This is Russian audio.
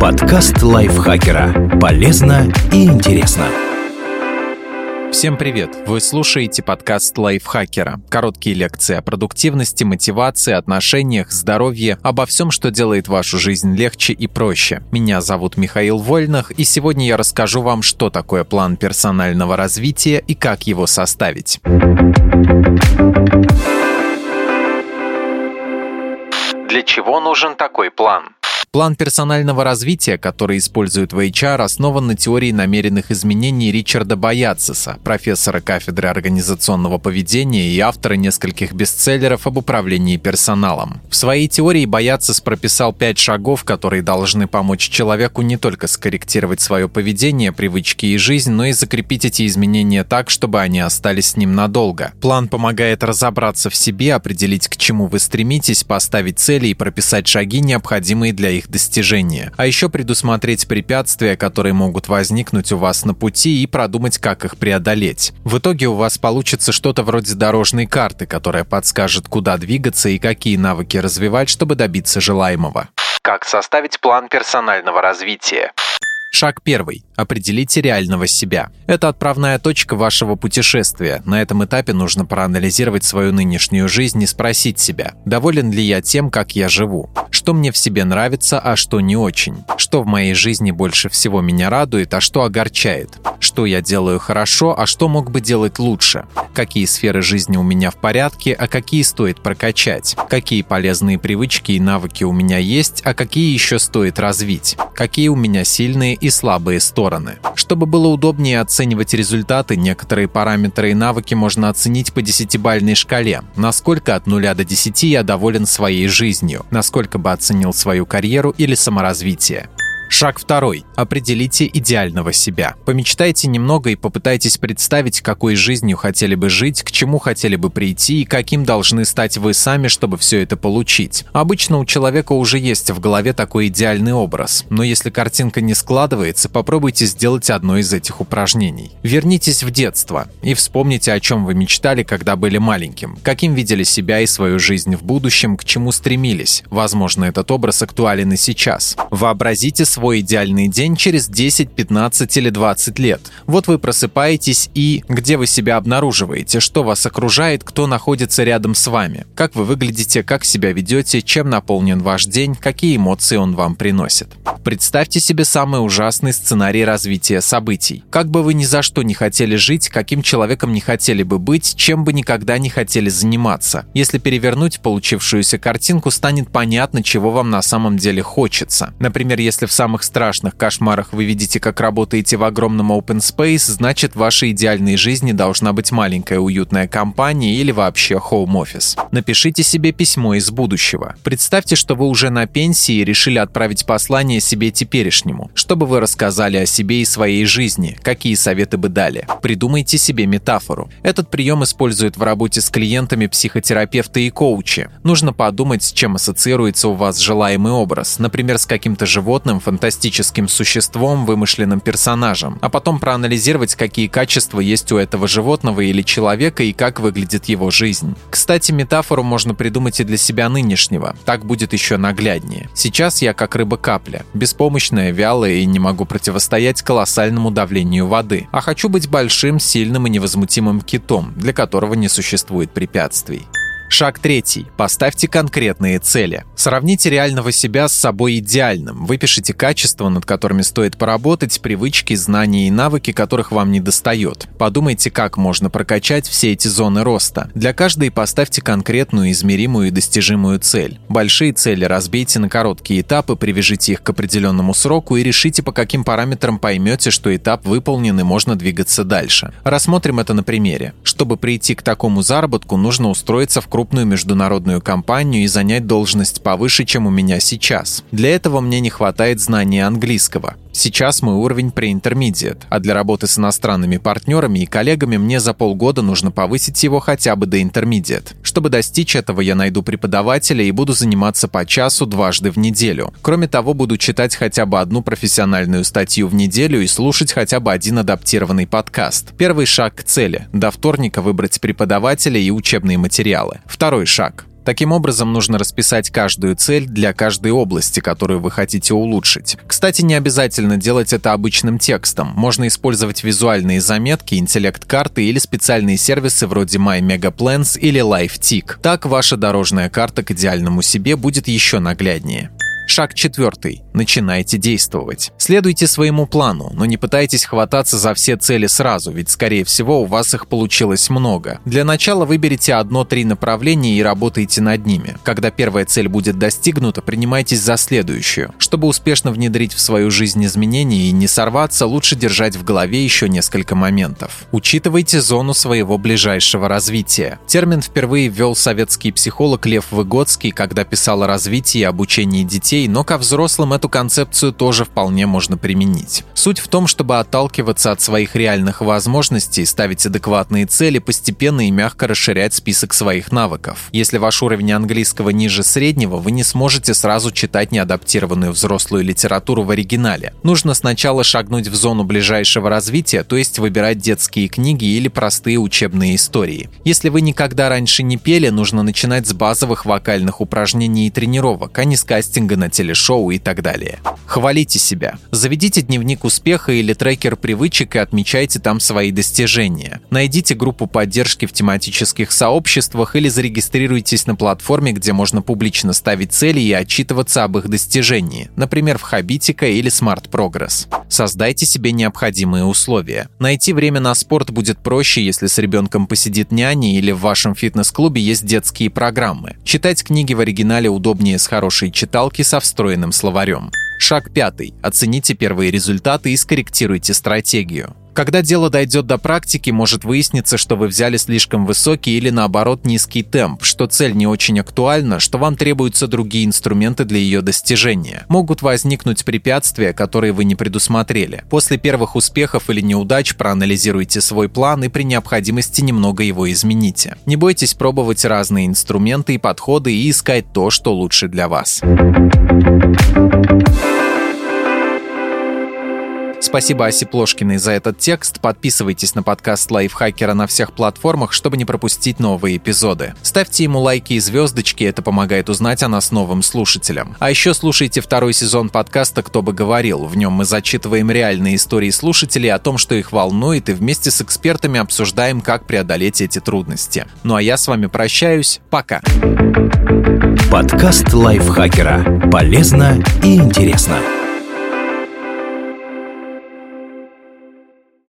Подкаст лайфхакера. Полезно и интересно. Всем привет! Вы слушаете подкаст лайфхакера. Короткие лекции о продуктивности, мотивации, отношениях, здоровье, обо всем, что делает вашу жизнь легче и проще. Меня зовут Михаил Вольнах, и сегодня я расскажу вам, что такое план персонального развития и как его составить. Для чего нужен такой план? План персонального развития, который используют в HR, основан на теории намеренных изменений Ричарда Бояцеса, профессора кафедры организационного поведения и автора нескольких бестселлеров об управлении персоналом. В своей теории Бояцес прописал пять шагов, которые должны помочь человеку не только скорректировать свое поведение, привычки и жизнь, но и закрепить эти изменения так, чтобы они остались с ним надолго. План помогает разобраться в себе, определить, к чему вы стремитесь, поставить цели и прописать шаги, необходимые для их достижения. А еще предусмотреть препятствия, которые могут возникнуть у вас на пути и продумать, как их преодолеть. В итоге у вас получится что-то вроде дорожной карты, которая подскажет, куда двигаться и какие навыки развивать, чтобы добиться желаемого. Как составить план персонального развития? Шаг первый. Определите реального себя. Это отправная точка вашего путешествия. На этом этапе нужно проанализировать свою нынешнюю жизнь и спросить себя, доволен ли я тем, как я живу, что мне в себе нравится, а что не очень, что в моей жизни больше всего меня радует, а что огорчает, что я делаю хорошо, а что мог бы делать лучше, какие сферы жизни у меня в порядке, а какие стоит прокачать, какие полезные привычки и навыки у меня есть, а какие еще стоит развить, какие у меня сильные и слабые стороны. Чтобы было удобнее оценивать результаты, некоторые параметры и навыки можно оценить по десятибальной шкале. Насколько от 0 до 10 я доволен своей жизнью, насколько бы оценил свою карьеру или саморазвитие. Шаг второй. Определите идеального себя. Помечтайте немного и попытайтесь представить, какой жизнью хотели бы жить, к чему хотели бы прийти и каким должны стать вы сами, чтобы все это получить. Обычно у человека уже есть в голове такой идеальный образ, но если картинка не складывается, попробуйте сделать одно из этих упражнений. Вернитесь в детство и вспомните, о чем вы мечтали, когда были маленьким, каким видели себя и свою жизнь в будущем, к чему стремились. Возможно, этот образ актуален и сейчас. Вообразите свой идеальный день через 10, 15 или 20 лет. Вот вы просыпаетесь и где вы себя обнаруживаете, что вас окружает, кто находится рядом с вами, как вы выглядите, как себя ведете, чем наполнен ваш день, какие эмоции он вам приносит. Представьте себе самый ужасный сценарий развития событий. Как бы вы ни за что не хотели жить, каким человеком не хотели бы быть, чем бы никогда не хотели заниматься. Если перевернуть получившуюся картинку, станет понятно, чего вам на самом деле хочется. Например, если в самом самых страшных кошмарах вы видите, как работаете в огромном open space, значит в вашей идеальной жизни должна быть маленькая уютная компания или вообще home office. Напишите себе письмо из будущего. Представьте, что вы уже на пенсии и решили отправить послание себе теперешнему. Что бы вы рассказали о себе и своей жизни? Какие советы бы дали? Придумайте себе метафору. Этот прием используют в работе с клиентами психотерапевты и коучи. Нужно подумать, с чем ассоциируется у вас желаемый образ. Например, с каким-то животным, фантастическим существом, вымышленным персонажем, а потом проанализировать, какие качества есть у этого животного или человека и как выглядит его жизнь. Кстати, метафору можно придумать и для себя нынешнего, так будет еще нагляднее. Сейчас я как рыба-капля, беспомощная, вялая и не могу противостоять колоссальному давлению воды, а хочу быть большим, сильным и невозмутимым китом, для которого не существует препятствий. Шаг третий. Поставьте конкретные цели. Сравните реального себя с собой идеальным. Выпишите качества, над которыми стоит поработать, привычки, знания и навыки, которых вам не достает. Подумайте, как можно прокачать все эти зоны роста. Для каждой поставьте конкретную, измеримую и достижимую цель. Большие цели разбейте на короткие этапы, привяжите их к определенному сроку и решите, по каким параметрам поймете, что этап выполнен и можно двигаться дальше. Рассмотрим это на примере. Чтобы прийти к такому заработку, нужно устроиться в крупную международную компанию и занять должность повыше, чем у меня сейчас. Для этого мне не хватает знания английского. Сейчас мой уровень pre-intermediate, а для работы с иностранными партнерами и коллегами мне за полгода нужно повысить его хотя бы до intermediate. Чтобы достичь этого, я найду преподавателя и буду заниматься по часу дважды в неделю. Кроме того, буду читать хотя бы одну профессиональную статью в неделю и слушать хотя бы один адаптированный подкаст. Первый шаг к цели – до вторника выбрать преподавателя и учебные материалы. Второй шаг Таким образом, нужно расписать каждую цель для каждой области, которую вы хотите улучшить. Кстати, не обязательно делать это обычным текстом. Можно использовать визуальные заметки, интеллект-карты или специальные сервисы вроде My Mega Plans или LifeTick. Так ваша дорожная карта к идеальному себе будет еще нагляднее. Шаг четвертый. Начинайте действовать. Следуйте своему плану, но не пытайтесь хвататься за все цели сразу, ведь, скорее всего, у вас их получилось много. Для начала выберите одно-три направления и работайте над ними. Когда первая цель будет достигнута, принимайтесь за следующую. Чтобы успешно внедрить в свою жизнь изменения и не сорваться, лучше держать в голове еще несколько моментов. Учитывайте зону своего ближайшего развития. Термин впервые ввел советский психолог Лев Выгодский, когда писал о развитии и обучении детей но ко взрослым эту концепцию тоже вполне можно применить. Суть в том, чтобы отталкиваться от своих реальных возможностей, ставить адекватные цели, постепенно и мягко расширять список своих навыков. Если ваш уровень английского ниже среднего, вы не сможете сразу читать неадаптированную взрослую литературу в оригинале. Нужно сначала шагнуть в зону ближайшего развития, то есть выбирать детские книги или простые учебные истории. Если вы никогда раньше не пели, нужно начинать с базовых вокальных упражнений и тренировок, а не с кастинга на телешоу и так далее. Хвалите себя. Заведите дневник успеха или трекер привычек и отмечайте там свои достижения. Найдите группу поддержки в тематических сообществах или зарегистрируйтесь на платформе, где можно публично ставить цели и отчитываться об их достижении, например, в Хабитика или Smart Progress. Создайте себе необходимые условия. Найти время на спорт будет проще, если с ребенком посидит няня или в вашем фитнес-клубе есть детские программы. Читать книги в оригинале удобнее с хорошей читалки со встроенным словарем. Шаг пятый. Оцените первые результаты и скорректируйте стратегию. Когда дело дойдет до практики, может выясниться, что вы взяли слишком высокий или наоборот низкий темп, что цель не очень актуальна, что вам требуются другие инструменты для ее достижения. Могут возникнуть препятствия, которые вы не предусмотрели. После первых успехов или неудач проанализируйте свой план и при необходимости немного его измените. Не бойтесь пробовать разные инструменты и подходы и искать то, что лучше для вас. Спасибо Асе Плошкиной за этот текст. Подписывайтесь на подкаст Лайфхакера на всех платформах, чтобы не пропустить новые эпизоды. Ставьте ему лайки и звездочки, это помогает узнать о нас новым слушателям. А еще слушайте второй сезон подкаста «Кто бы говорил». В нем мы зачитываем реальные истории слушателей о том, что их волнует, и вместе с экспертами обсуждаем, как преодолеть эти трудности. Ну а я с вами прощаюсь. Пока. Подкаст Лайфхакера. Полезно и интересно.